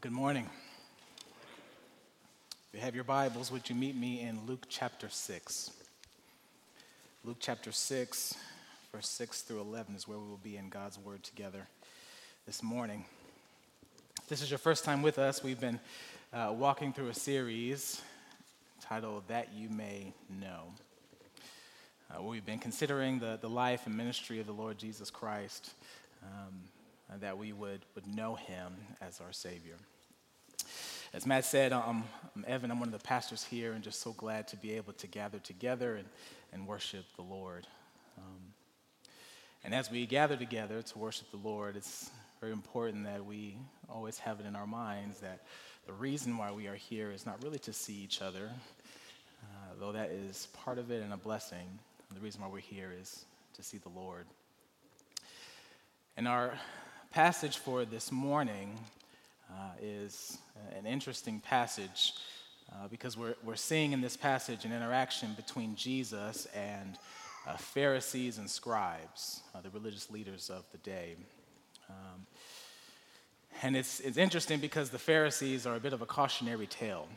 Well, good morning. If you have your Bibles, would you meet me in Luke chapter 6? Luke chapter 6, verse 6 through 11 is where we will be in God's Word together this morning. If this is your first time with us, we've been uh, walking through a series titled That You May Know. Uh, we've been considering the, the life and ministry of the Lord Jesus Christ, um, that we would, would know him as our Savior. As Matt said, I'm, I'm, Evan. I'm one of the pastors here, and just so glad to be able to gather together and, and worship the Lord. Um, and as we gather together to worship the Lord, it's very important that we always have it in our minds that the reason why we are here is not really to see each other, uh, though that is part of it and a blessing. The reason why we're here is to see the Lord. And our passage for this morning uh, is an interesting passage uh, because we're, we're seeing in this passage an interaction between Jesus and uh, Pharisees and scribes, uh, the religious leaders of the day. Um, and it's, it's interesting because the Pharisees are a bit of a cautionary tale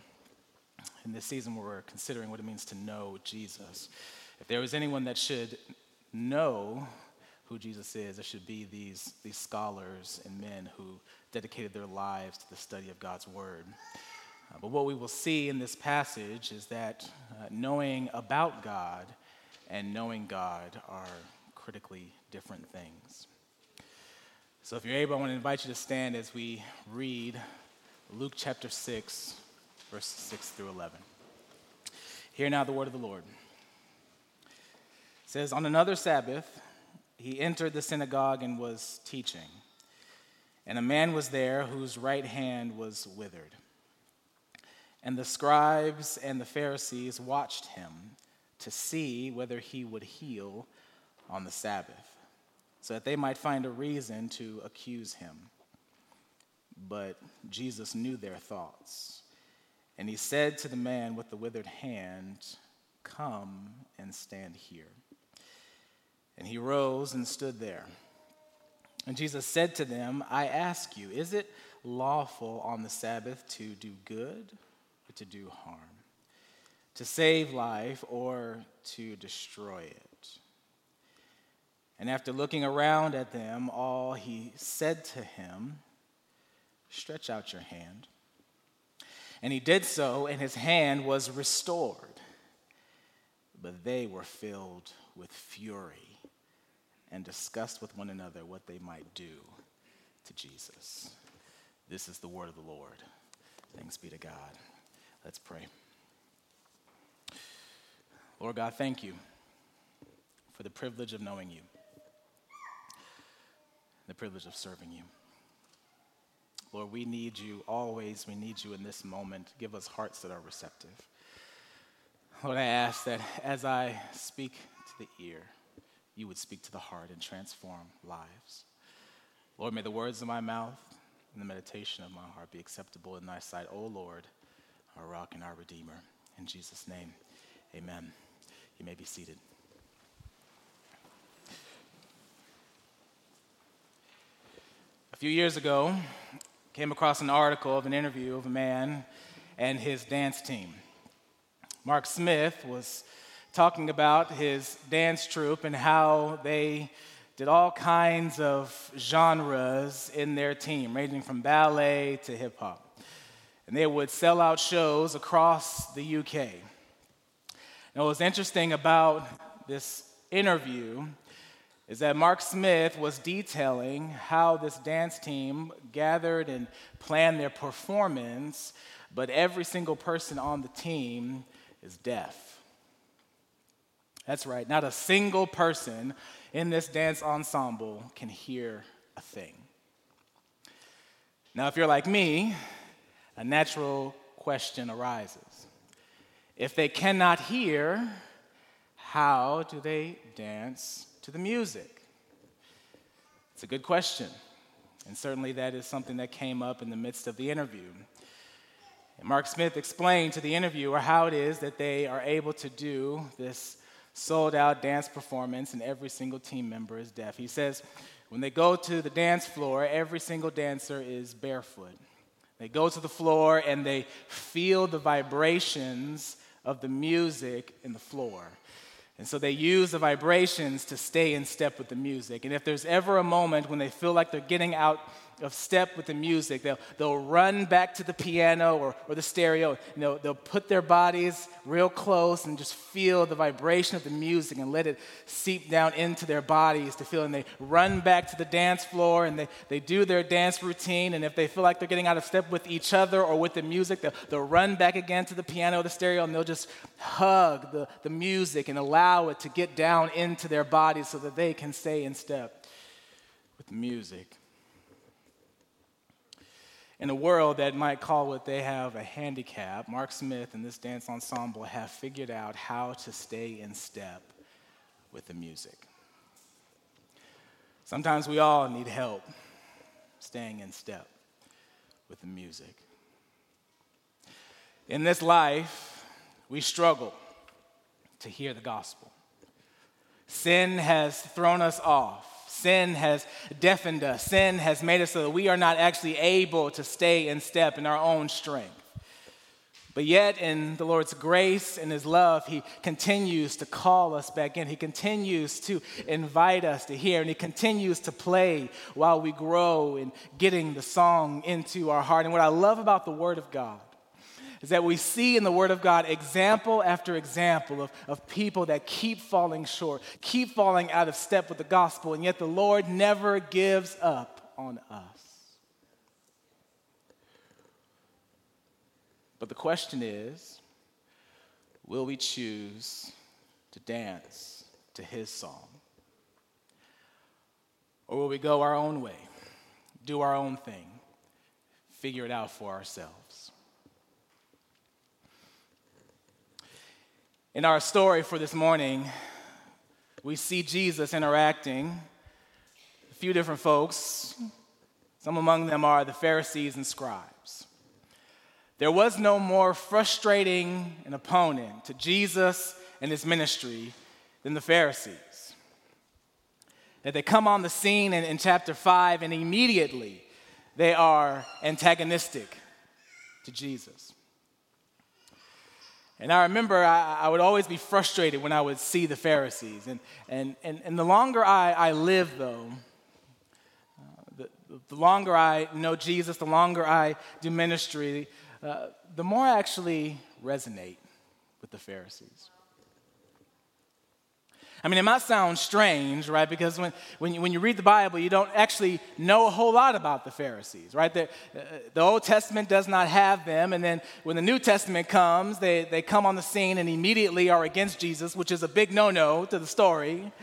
in this season where we're considering what it means to know Jesus. If there was anyone that should know who Jesus is, it should be these, these scholars and men who dedicated their lives to the study of God's Word. Uh, but what we will see in this passage is that uh, knowing about God and knowing God are critically different things. So, if you're able, I want to invite you to stand as we read Luke chapter 6, verses 6 through 11. Hear now the word of the Lord. It says, On another Sabbath, he entered the synagogue and was teaching. And a man was there whose right hand was withered. And the scribes and the Pharisees watched him to see whether he would heal on the Sabbath so that they might find a reason to accuse him. But Jesus knew their thoughts. And he said to the man with the withered hand, Come and stand here. And he rose and stood there. And Jesus said to them, I ask you, is it lawful on the Sabbath to do good or to do harm? To save life or to destroy it? And after looking around at them all, he said to him, Stretch out your hand. And he did so, and his hand was restored. But they were filled with fury and discussed with one another what they might do to Jesus. This is the word of the Lord. Thanks be to God. Let's pray. Lord God, thank you for the privilege of knowing you the privilege of serving you. Lord, we need you always. We need you in this moment. Give us hearts that are receptive. Lord, I ask that as I speak to the ear, you would speak to the heart and transform lives. Lord, may the words of my mouth and the meditation of my heart be acceptable in thy sight, O Lord, our rock and our redeemer. In Jesus' name, amen. You may be seated. A few years ago, came across an article of an interview of a man and his dance team. Mark Smith was talking about his dance troupe and how they did all kinds of genres in their team, ranging from ballet to hip hop. And they would sell out shows across the UK. And what was interesting about this interview is that Mark Smith was detailing how this dance team gathered and planned their performance, but every single person on the team is deaf. That's right, not a single person in this dance ensemble can hear a thing. Now, if you're like me, a natural question arises. If they cannot hear, how do they dance to the music? It's a good question. And certainly that is something that came up in the midst of the interview. And Mark Smith explained to the interviewer how it is that they are able to do this sold out dance performance, and every single team member is deaf. He says, when they go to the dance floor, every single dancer is barefoot. They go to the floor and they feel the vibrations of the music in the floor. And so they use the vibrations to stay in step with the music. And if there's ever a moment when they feel like they're getting out of step with the music. They'll, they'll run back to the piano or, or the stereo. You know, they'll put their bodies real close and just feel the vibration of the music and let it seep down into their bodies to feel. And they run back to the dance floor and they, they do their dance routine. And if they feel like they're getting out of step with each other or with the music, they'll, they'll run back again to the piano or the stereo and they'll just hug the, the music and allow it to get down into their bodies so that they can stay in step with the music in a world that might call what they have a handicap, Mark Smith and this dance ensemble have figured out how to stay in step with the music. Sometimes we all need help staying in step with the music. In this life, we struggle to hear the gospel. Sin has thrown us off. Sin has deafened us. Sin has made us so that we are not actually able to stay in step in our own strength. But yet, in the Lord's grace and His love, He continues to call us back in. He continues to invite us to hear, and He continues to play while we grow in getting the song into our heart. And what I love about the Word of God is that we see in the Word of God example after example of, of people that keep falling short, keep falling out of step with the gospel, and yet the Lord never gives up on us. But the question is will we choose to dance to His song? Or will we go our own way, do our own thing, figure it out for ourselves? In our story for this morning, we see Jesus interacting a few different folks. Some among them are the Pharisees and scribes. There was no more frustrating an opponent to Jesus and his ministry than the Pharisees. That they come on the scene in, in chapter 5 and immediately they are antagonistic to Jesus. And I remember I, I, would always be frustrated when I would see the Pharisees. And, and, and, and the longer I, I live, though, uh, the, the longer I know Jesus, the longer I do ministry, uh, the more I actually resonate with the Pharisees. I mean, it might sound strange, right? Because when, when, you, when you read the Bible, you don't actually know a whole lot about the Pharisees, right? The, uh, the Old Testament does not have them. And then when the New Testament comes, they, they come on the scene and immediately are against Jesus, which is a big no no to the story,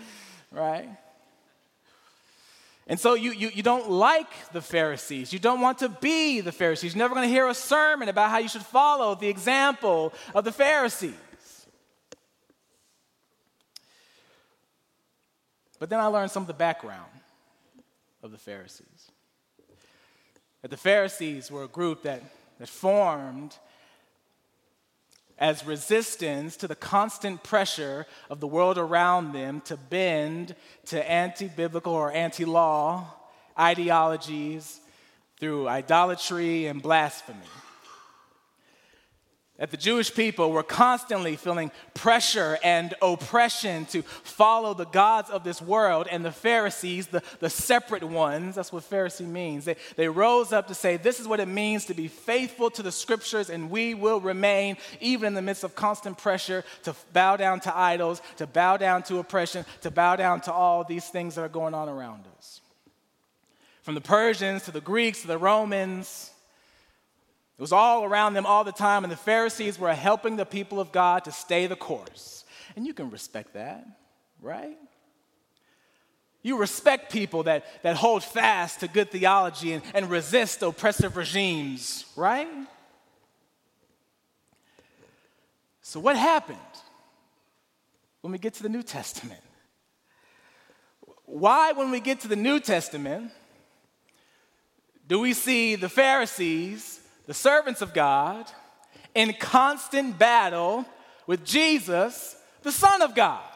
right? And so you, you, you don't like the Pharisees. You don't want to be the Pharisees. You're never going to hear a sermon about how you should follow the example of the Pharisees. But then I learned some of the background of the Pharisees. That the Pharisees were a group that, that formed as resistance to the constant pressure of the world around them to bend to anti biblical or anti law ideologies through idolatry and blasphemy that the Jewish people were constantly feeling pressure and oppression to follow the gods of this world, and the Pharisees, the, the separate ones, that's what Pharisee means, they, they rose up to say, This is what it means to be faithful to the scriptures, and we will remain, even in the midst of constant pressure, to bow down to idols, to bow down to oppression, to bow down to all these things that are going on around us. From the Persians to the Greeks to the Romans, it was all around them all the time, and the Pharisees were helping the people of God to stay the course. And you can respect that, right? You respect people that, that hold fast to good theology and, and resist oppressive regimes, right? So, what happened when we get to the New Testament? Why, when we get to the New Testament, do we see the Pharisees the servants of God, in constant battle with Jesus, the Son of God.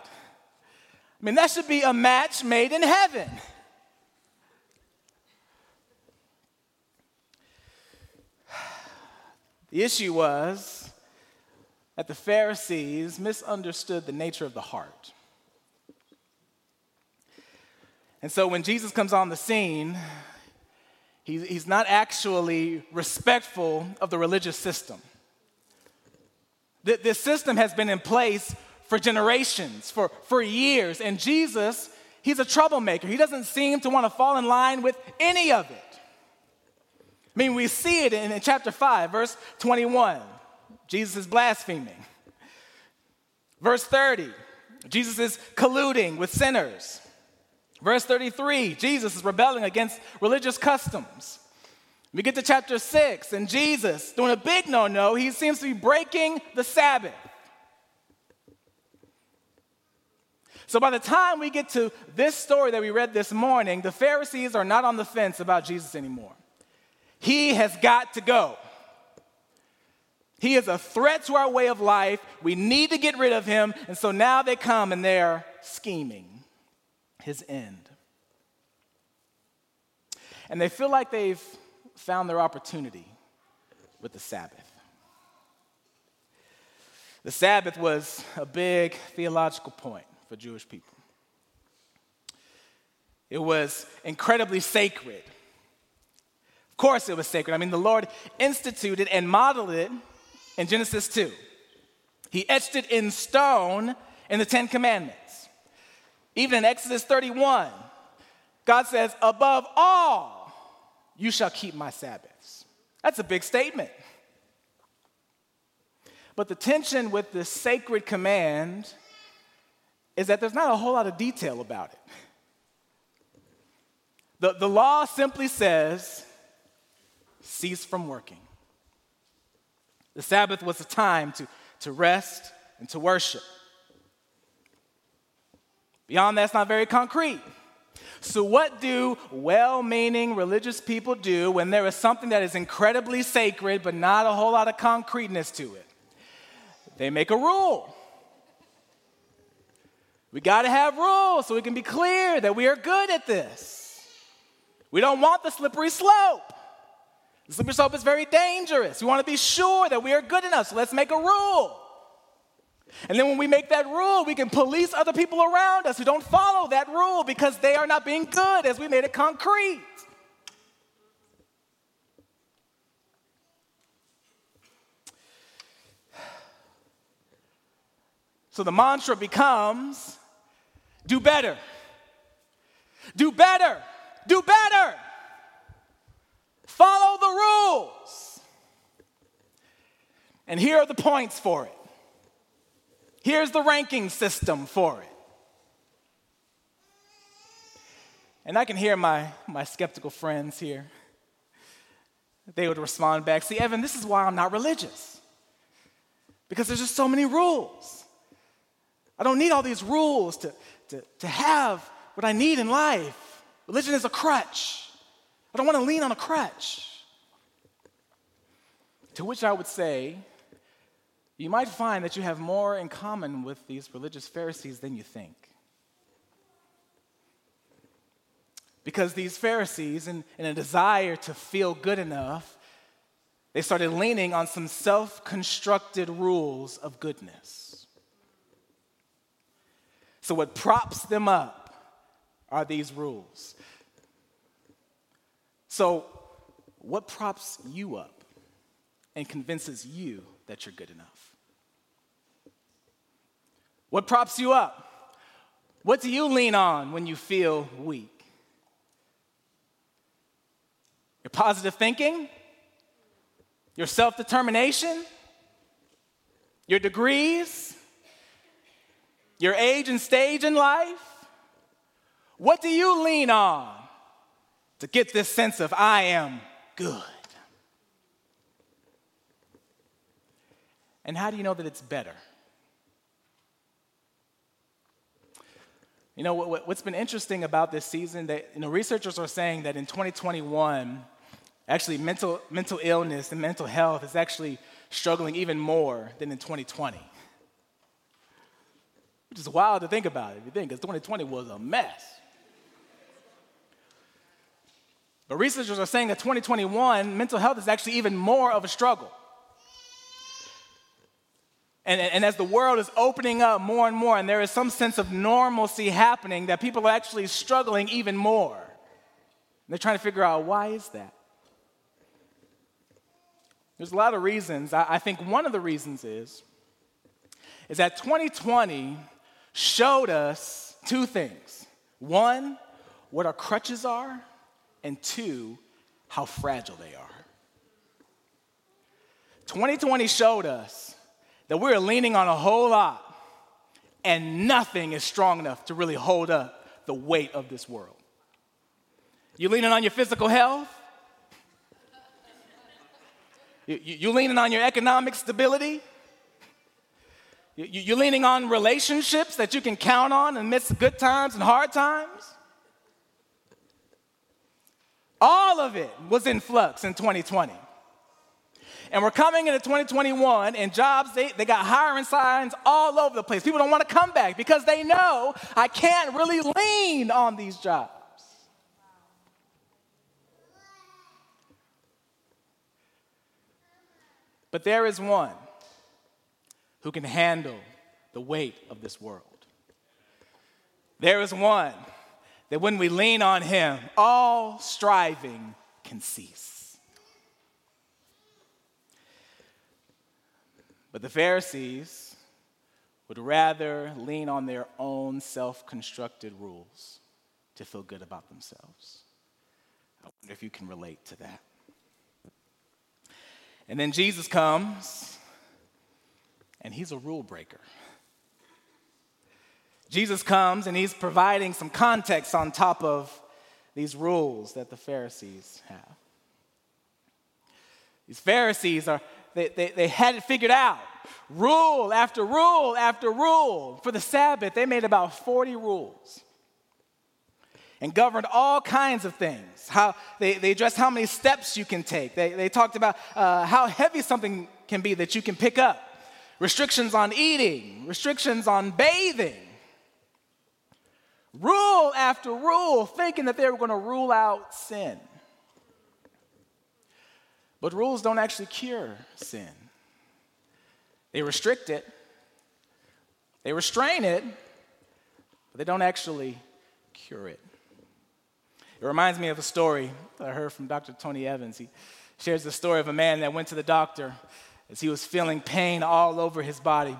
I mean, that should be a match made in heaven. The issue was that the Pharisees misunderstood the nature of the heart. And so when Jesus comes on the scene, he's, he's not actually respectful of the religious system. This system has been in place for generations, for, for years, and Jesus, he's a troublemaker. He doesn't seem to want to fall in line with any of it. I mean, we see it in, in chapter 5, verse 21. Jesus is blaspheming. Verse 30, Jesus is colluding with sinners. Verse 33, Jesus is rebelling against religious customs. We get to chapter 6, and Jesus, doing a big no no, he seems to be breaking the Sabbath. So by the time we get to this story that we read this morning, the Pharisees are not on the fence about Jesus anymore. He has got to go. He is a threat to our way of life. We need to get rid of him. And so now they come and they're scheming his end. And they feel like they've found their opportunity with the Sabbath. The Sabbath was a big theological point for Jewish people. It was incredibly sacred. Of course, it was sacred. I mean, the Lord instituted and modeled it in Genesis 2. He etched it in stone in the Ten Commandments. Even in Exodus 31, God says, Above all, you shall keep my Sabbaths. That's a big statement. But the tension with this sacred command is that there's not a whole lot of detail about it. The, the law simply says, cease from working. The Sabbath was a time to, to rest and to worship. Beyond that, it's not very concrete. So, what do well meaning religious people do when there is something that is incredibly sacred but not a whole lot of concreteness to it? They make a rule. We got to have rules so we can be clear that we are good at this. We don't want the slippery slope. The slippery slope is very dangerous. We want to be sure that we are good enough, so let's make a rule. And then when we make that rule, we can police other people around us who don't follow that rule because they are not being good as we made it concrete. So the mantra becomes do better. Do better. Do better. Follow the rules. And here are the points for it. Here's the ranking system for it. And I can hear my, my skeptical friends here. They would respond back See, Evan, this is why I'm not religious. Because there's just so many rules. I don't need all these rules to, to, to have what I need in life. Religion is a crutch. I don't want to lean on a crutch. To which I would say, you might find that you have more in common with these religious Pharisees than you think. Because these Pharisees, in, in a desire to feel good enough, they started leaning on some self constructed rules of goodness. So, what props them up are these rules. So, what props you up and convinces you that you're good enough? What props you up? What do you lean on when you feel weak? Your positive thinking? Your self determination? Your degrees? your age and stage in life? What do you lean on to get this sense of I am good? And how do you know that it's better? You know, what, has been interesting about this season that you know, researchers are saying that in 2021, actually mental, mental illness and mental health is actually struggling even more than in 2020. Which is wild to think about if you think, because 2020 was a mess. But researchers are saying that 2021, mental health is actually even more of a struggle. And, and as the world is opening up more and more, and there is some sense of normalcy happening, that people are actually struggling even more. And they're trying to figure out why is that? There's a lot of reasons. I, I think one of the reasons is, is that 2020 showed us two things. One, what our crutches are, and two, how fragile they are. 2020 showed us that we're leaning on a whole lot, and nothing is strong enough to really hold up the weight of this world. You're leaning on your physical health? You, you leaning on your economic stability? You, are leaning on relationships that you can count on amidst good times and hard times? All of it was in flux in 2020. And we're coming into 2021, and jobs, they, they got hiring signs all over the place. People don't want to come back because they know I can't really lean on these jobs. But there is one who can handle the weight of this world. There is one that when we lean on him, all striving can cease. But the Pharisees would rather lean on their own self constructed rules to feel good about themselves. I wonder if you can relate to that. And then Jesus comes, and he's a rule breaker. Jesus comes and he's providing some context on top of these rules that the Pharisees have. These Pharisees are, they, they, they had it figured out. Rule after rule after rule. For the Sabbath, they made about 40 rules and governed all kinds of things. How they, they addressed how many steps you can take. They, they talked about uh, how heavy something can be that you can pick up. Restrictions on eating, restrictions on bathing. Rule after rule, thinking that they were going to rule out sin. But rules don't actually cure sin. They restrict it, they restrain it, but they don't actually cure it. It reminds me of a story that I heard from Dr. Tony Evans. He shares the story of a man that went to the doctor as he was feeling pain all over his body.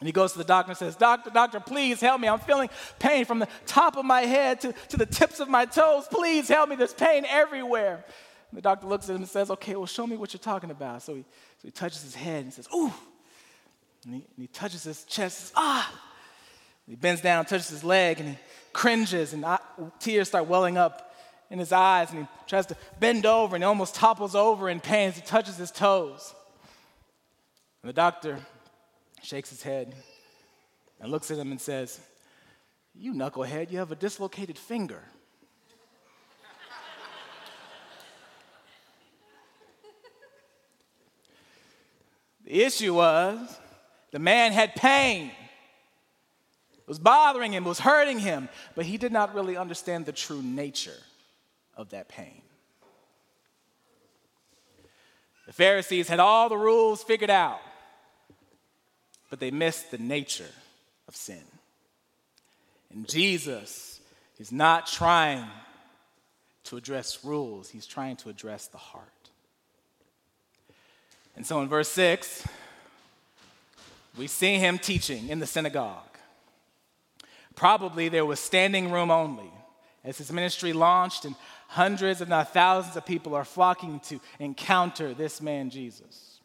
And he goes to the doctor and says, Doctor, doctor, please help me. I'm feeling pain from the top of my head to, to the tips of my toes. Please help me. There's pain everywhere. The doctor looks at him and says, Okay, well, show me what you're talking about. So he, so he touches his head and says, Ooh. And he, and he touches his chest, says, Ah. And he bends down, touches his leg, and he cringes, and tears start welling up in his eyes, and he tries to bend over and he almost topples over in pain as he touches his toes. And the doctor shakes his head and looks at him and says, You knucklehead, you have a dislocated finger. The issue was the man had pain. It was bothering him, it was hurting him, but he did not really understand the true nature of that pain. The Pharisees had all the rules figured out, but they missed the nature of sin. And Jesus is not trying to address rules, he's trying to address the heart. And so in verse 6, we see him teaching in the synagogue. Probably there was standing room only as his ministry launched, and hundreds, if not thousands, of people are flocking to encounter this man, Jesus.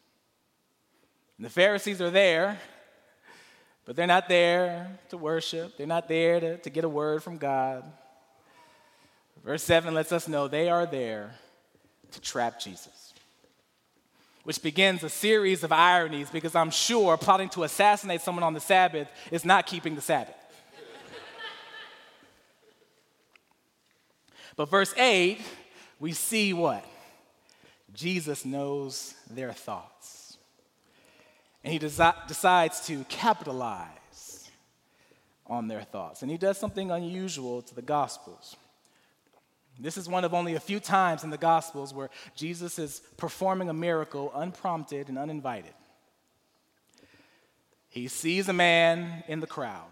And the Pharisees are there, but they're not there to worship, they're not there to, to get a word from God. Verse 7 lets us know they are there to trap Jesus, which begins a series of ironies because I'm sure plotting to assassinate someone on the Sabbath is not keeping the Sabbath. But verse 8, we see what? Jesus knows their thoughts. And he desi- decides to capitalize on their thoughts. And he does something unusual to the Gospels. This is one of only a few times in the Gospels where Jesus is performing a miracle unprompted and uninvited. he sees a man in the crowd.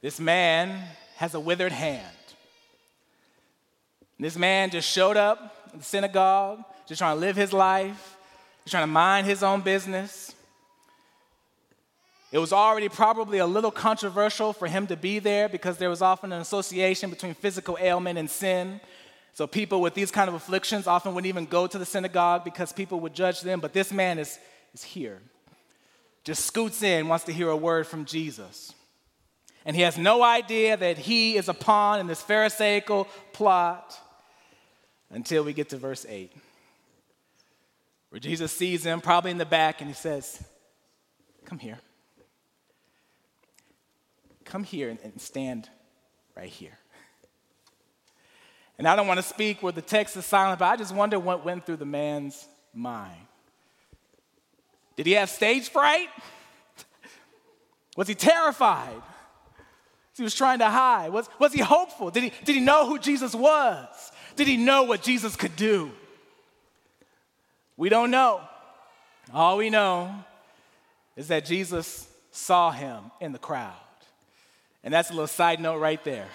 This man has a withered hand. This man just showed up in the synagogue, just trying to live his life, just trying to mind his own business. It was already probably a little controversial for him to be there because there was often an association between physical ailment and sin. So people with these kind of afflictions often wouldn't even go to the synagogue because people would judge them. But this man is, is here, just scoots in, wants to hear a word from Jesus. And he has no idea that he is a pawn in this Pharisaical plot until we get to verse 8, where Jesus sees him probably in the back and he says, Come here. Come here and, and stand right here. And I don't want to speak where the text is silent, but I just wonder what went through the man's mind. Did he have stage fright? Was he terrified? He was trying to hide. Was, was he hopeful? Did he, did he know who Jesus was? Did he know what Jesus could do? We don't know. All we know is that Jesus saw him in the crowd. And that's a little side note right there.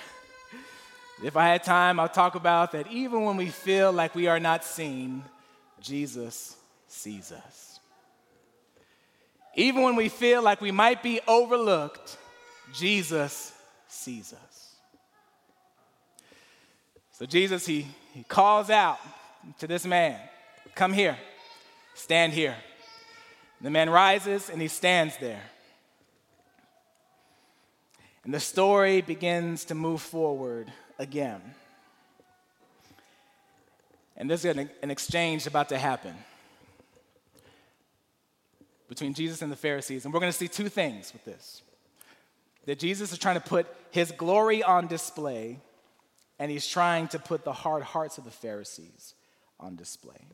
If I had time, I'll talk about that even when we feel like we are not seen, Jesus sees us. Even when we feel like we might be overlooked, Jesus sees us. So Jesus, he, he calls out to this man, Come here, stand here. The man rises and he stands there. And the story begins to move forward again. And there's an, an exchange about to happen between Jesus and the Pharisees. And we're going to see two things with this that Jesus is trying to put his glory on display, and he's trying to put the hard hearts of the Pharisees on display.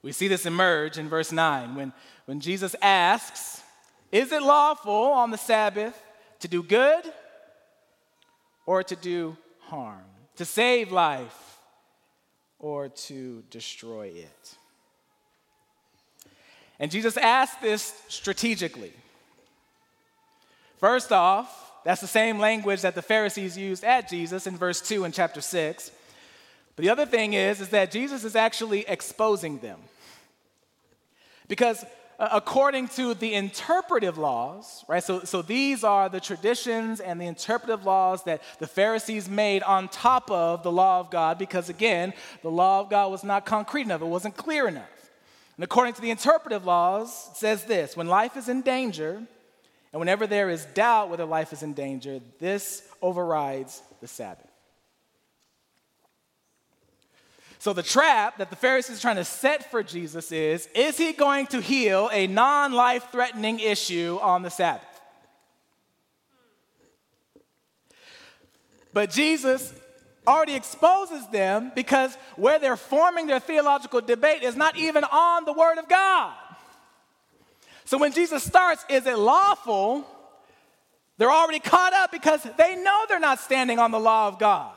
We see this emerge in verse 9 when, when Jesus asks, Is it lawful on the Sabbath to do good or to do harm, to save life or to destroy it? And Jesus asked this strategically. First off, that's the same language that the Pharisees used at Jesus in verse 2 in chapter 6. But the other thing is, is that Jesus is actually exposing them. Because according to the interpretive laws, right, so, so these are the traditions and the interpretive laws that the Pharisees made on top of the law of God, because again, the law of God was not concrete enough, it wasn't clear enough. And according to the interpretive laws, it says this when life is in danger, and whenever there is doubt whether life is in danger, this overrides the Sabbath. So, the trap that the Pharisees are trying to set for Jesus is is he going to heal a non life threatening issue on the Sabbath? But Jesus already exposes them because where they're forming their theological debate is not even on the Word of God. So when Jesus starts, is it lawful? They're already caught up because they know they're not standing on the law of God.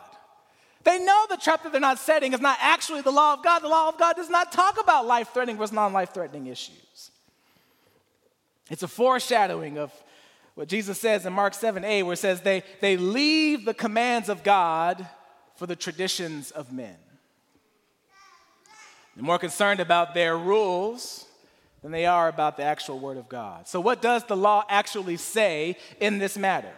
They know the trap that they're not setting is not actually the law of God. The law of God does not talk about life threatening versus non life threatening issues. It's a foreshadowing of what Jesus says in Mark 7 8, where it says they, they leave the commands of God for the traditions of men. They're more concerned about their rules than they are about the actual Word of God. So, what does the law actually say in this matter?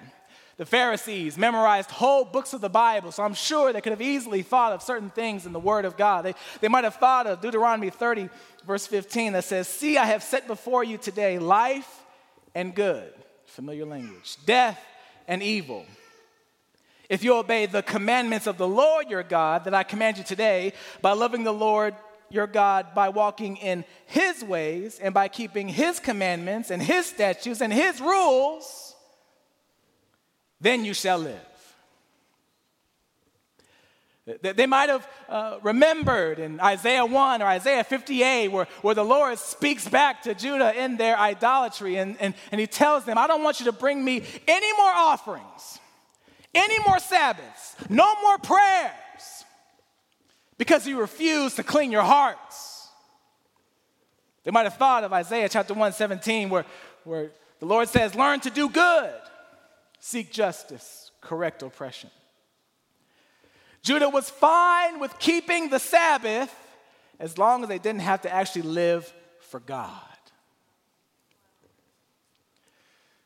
The Pharisees memorized whole books of the Bible, so I'm sure they could have easily thought of certain things in the Word of God. They, they might have thought of Deuteronomy 30, verse 15, that says, See, I have set before you today life and good, familiar language, death and evil. If you obey the commandments of the Lord your God that I command you today by loving the Lord your God by walking in His ways and by keeping His commandments and His statutes and His rules, then you shall live. They might have uh, remembered in Isaiah 1 or Isaiah 58, where, where the Lord speaks back to Judah in their idolatry, and, and, and He tells them, I don't want you to bring me any more offerings, any more Sabbaths, no more prayers because you refuse to clean your hearts. They might have thought of Isaiah chapter 117, where, where the Lord says, Learn to do good, seek justice, correct oppression. Judah was fine with keeping the Sabbath as long as they didn't have to actually live for God.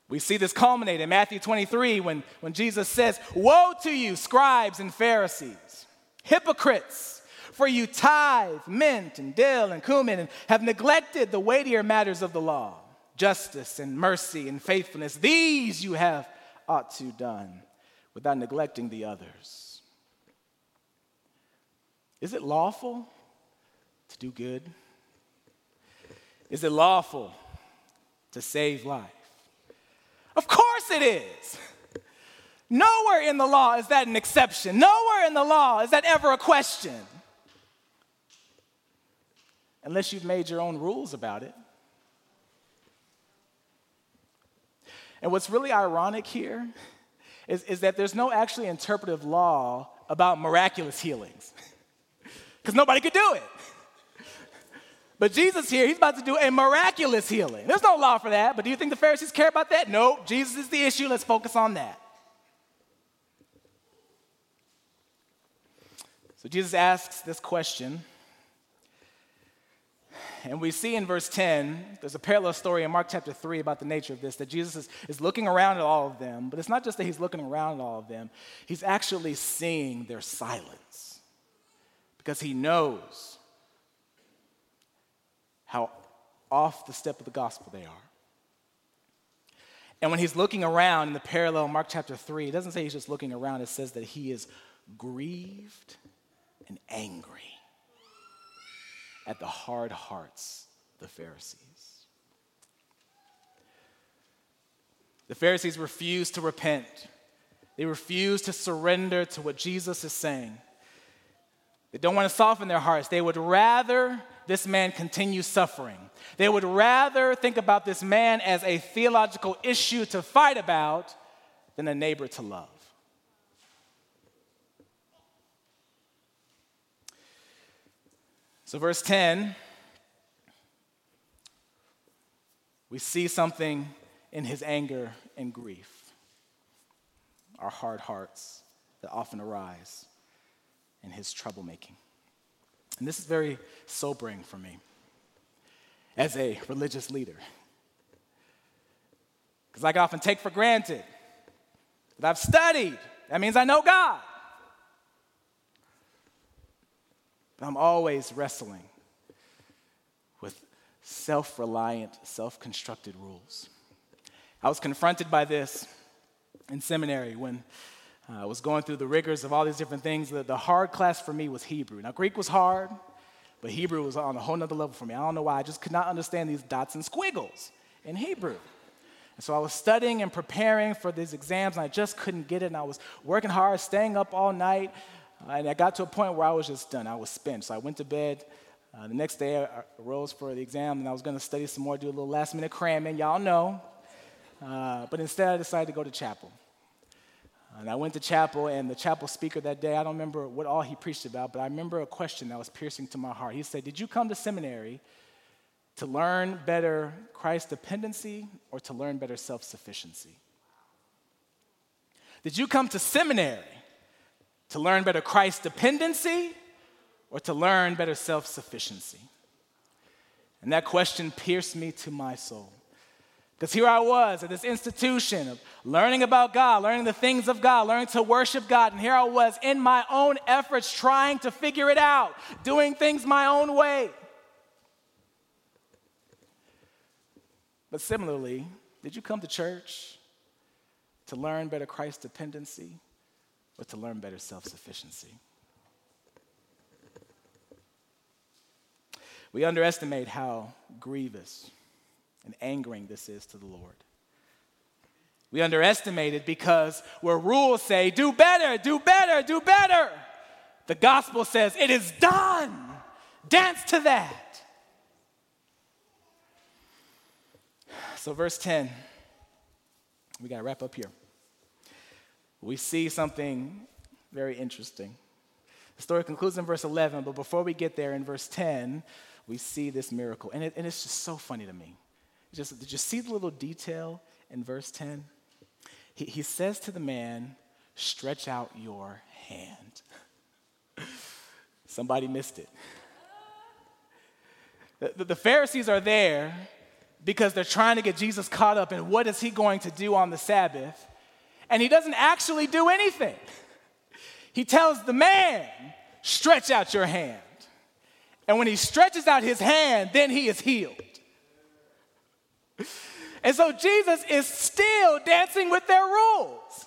We see this culminate in Matthew 23 when, when Jesus says, Woe to you, scribes and Pharisees, hypocrites, for you tithe mint and dill and cumin and have neglected the weightier matters of the law, justice and mercy and faithfulness. These you have ought to done without neglecting the others. Is it lawful to do good? Is it lawful to save life? Of course it is. Nowhere in the law is that an exception. Nowhere in the law is that ever a question. Unless you've made your own rules about it. And what's really ironic here is, is that there's no actually interpretive law about miraculous healings, because nobody could do it. But Jesus here, he's about to do a miraculous healing. There's no law for that, but do you think the Pharisees care about that? No, Jesus is the issue. Let's focus on that. So Jesus asks this question. And we see in verse 10, there's a parallel story in Mark chapter 3 about the nature of this, that Jesus is, is looking around at all of them, but it's not just that he's looking around at all of them, he's actually seeing their silence because he knows how off the step of the gospel they are. And when he's looking around in the parallel, Mark chapter 3, it doesn't say he's just looking around, it says that he is grieved and angry at the hard hearts of the Pharisees. The Pharisees refuse to repent. They refuse to surrender to what Jesus is saying. They don't want to soften their hearts. They would rather this man continue suffering. They would rather think about this man as a theological issue to fight about than a neighbor to love. So, verse 10, we see something in his anger and grief, our hard hearts that often arise in his troublemaking. And this is very sobering for me as a religious leader. Because I can often take for granted that I've studied. That means I know God. But I'm always wrestling with self reliant, self constructed rules. I was confronted by this in seminary when uh, I was going through the rigors of all these different things. The, the hard class for me was Hebrew. Now, Greek was hard, but Hebrew was on a whole nother level for me. I don't know why. I just could not understand these dots and squiggles in Hebrew. And so I was studying and preparing for these exams, and I just couldn't get it. And I was working hard, staying up all night. And I got to a point where I was just done. I was spent. So I went to bed. Uh, the next day, I rose for the exam, and I was going to study some more, do a little last minute cramming. Y'all know. Uh, but instead, I decided to go to chapel. And I went to chapel, and the chapel speaker that day, I don't remember what all he preached about, but I remember a question that was piercing to my heart. He said, Did you come to seminary to learn better Christ dependency or to learn better self sufficiency? Did you come to seminary to learn better Christ dependency or to learn better self sufficiency? And that question pierced me to my soul. Because here I was at this institution of learning about God, learning the things of God, learning to worship God. And here I was in my own efforts trying to figure it out, doing things my own way. But similarly, did you come to church to learn better Christ dependency or to learn better self sufficiency? We underestimate how grievous and angering this is to the Lord. We underestimate it because where rules say, do better, do better, do better, the gospel says, it is done. Dance to that. So, verse 10, we got to wrap up here. We see something very interesting. The story concludes in verse 11, but before we get there in verse 10, we see this miracle. And, it, and it's just so funny to me. Just, did you see the little detail in verse 10? He, he says to the man, Stretch out your hand. Somebody missed it. The, the, Pharisees are there because they're trying to get Jesus caught up in what is he going to do on the Sabbath. And he doesn't actually do anything. He tells the man, Stretch out your hand. And when he stretches out his hand, then he is healed. And so Jesus is still dancing with their rules.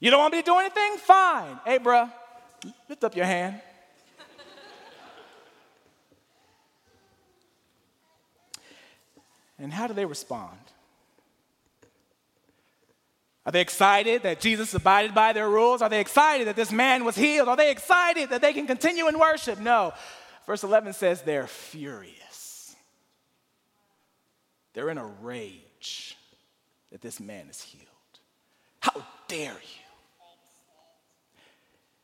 You don't want me to do anything? Fine. Hey, bruh, lift up your hand. and how do they respond? Are they excited that Jesus abided by their rules? Are they excited that this man was healed? Are they excited that they can continue in worship? No. Verse 11 says they're furious. They're in a rage that this man is healed. How dare you?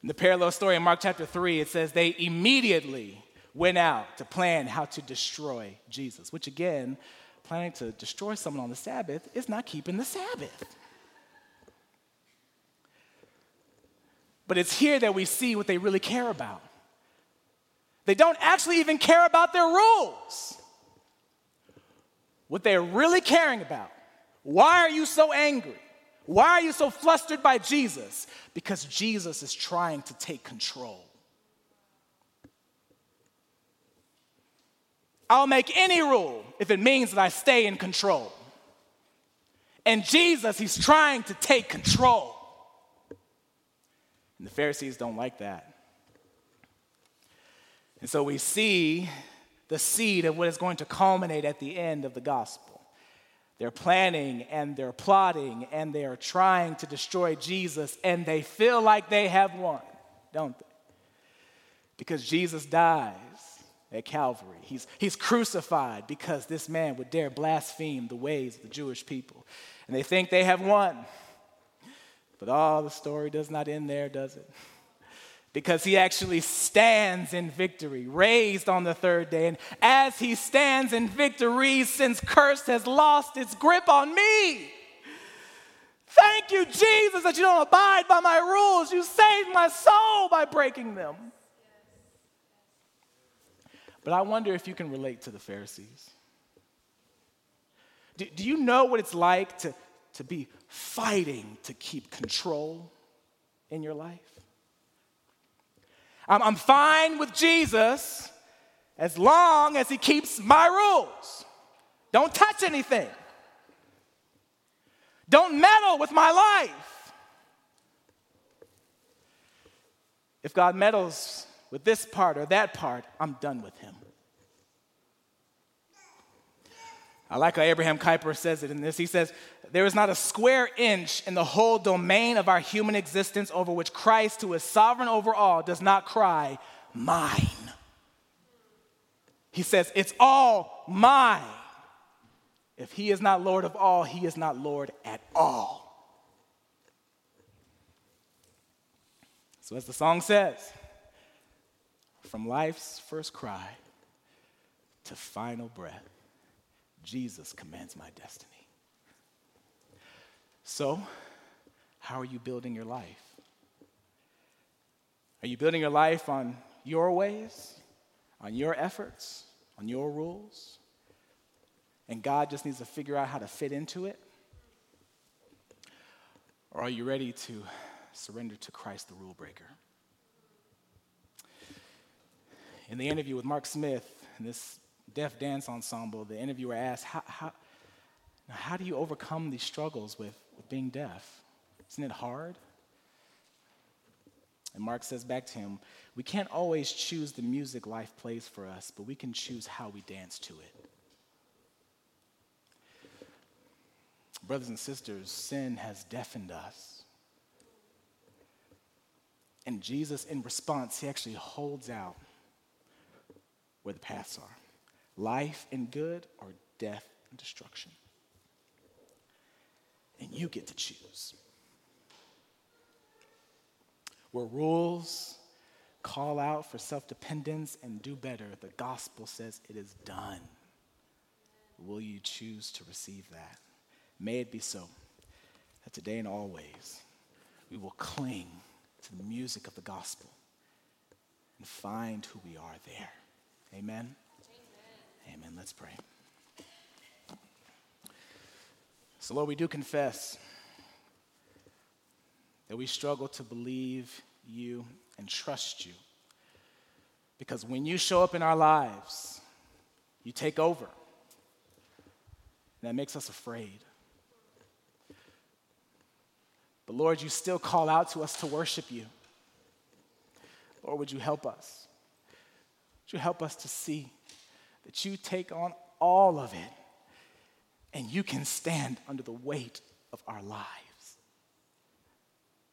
In the parallel story in Mark chapter 3, it says they immediately went out to plan how to destroy Jesus, which again, planning to destroy someone on the Sabbath is not keeping the Sabbath. But it's here that we see what they really care about. They don't actually even care about their rules. What they're really caring about. Why are you so angry? Why are you so flustered by Jesus? Because Jesus is trying to take control. I'll make any rule if it means that I stay in control. And Jesus, he's trying to take control. And the Pharisees don't like that. And so we see the seed of what is going to culminate at the end of the gospel. They're planning and they're plotting and they are trying to destroy Jesus, and they feel like they have won, don't they? Because Jesus dies at Calvary. He's, he's crucified because this man would dare blaspheme the ways of the Jewish people. And they think they have won. But all the story does not end there, does it? Because he actually stands in victory, raised on the third day. And as he stands in victory, since curse has lost its grip on me, thank you, Jesus, that you don't abide by my rules. You saved my soul by breaking them. But I wonder if you can relate to the Pharisees. Do, do you know what it's like to, to be fighting to keep control in your life. I'm, fine with Jesus as long as he keeps my rules. Don't touch anything. Don't meddle with my life. If God meddles with this part or that part, I'm done with him. I like how Abraham Kuyper says it in this. He says, There is not a square inch in the whole domain of our human existence over which Christ, who is sovereign over all, does not cry, Mine. He says, It's all mine. If he is not Lord of all, he is not Lord at all. So, as the song says, from life's first cry to final breath, Jesus commands my destiny. So, how are you building your life? Are you building your life on your ways, on your efforts, on your rules? And God just needs to figure out how to fit into it? Or are you ready to surrender to Christ, the rule breaker? In the interview with Mark Smith, in this deaf dance ensemble, the interviewer asked, how, how, how do you overcome these struggles with, with being deaf? Isn't it hard? And Mark says back to him, We can't always choose the music life plays for us, but we can choose how we dance to it. Brothers and sisters, sin has deafened us. And Jesus, in response, he actually holds out where the paths are life and good or death and destruction. And you get to choose. Where rules, call out for self dependence and do better, the gospel says it is done. Will you choose to receive that? May it be so that today and always we will cling to the music of the gospel and find who we are there. Amen? Amen. Amen. Let's pray. So, Lord, we do confess that we struggle to believe you and trust you. Because when you show up in our lives, you take over. And that makes us afraid. But Lord, you still call out to us to worship you. Lord, would you help us? Would you help us to see that you take on all of it and you can stand under the weight of our lives?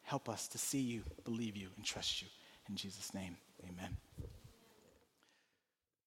Help us to see you, believe you, and trust you. In Jesus' name, amen.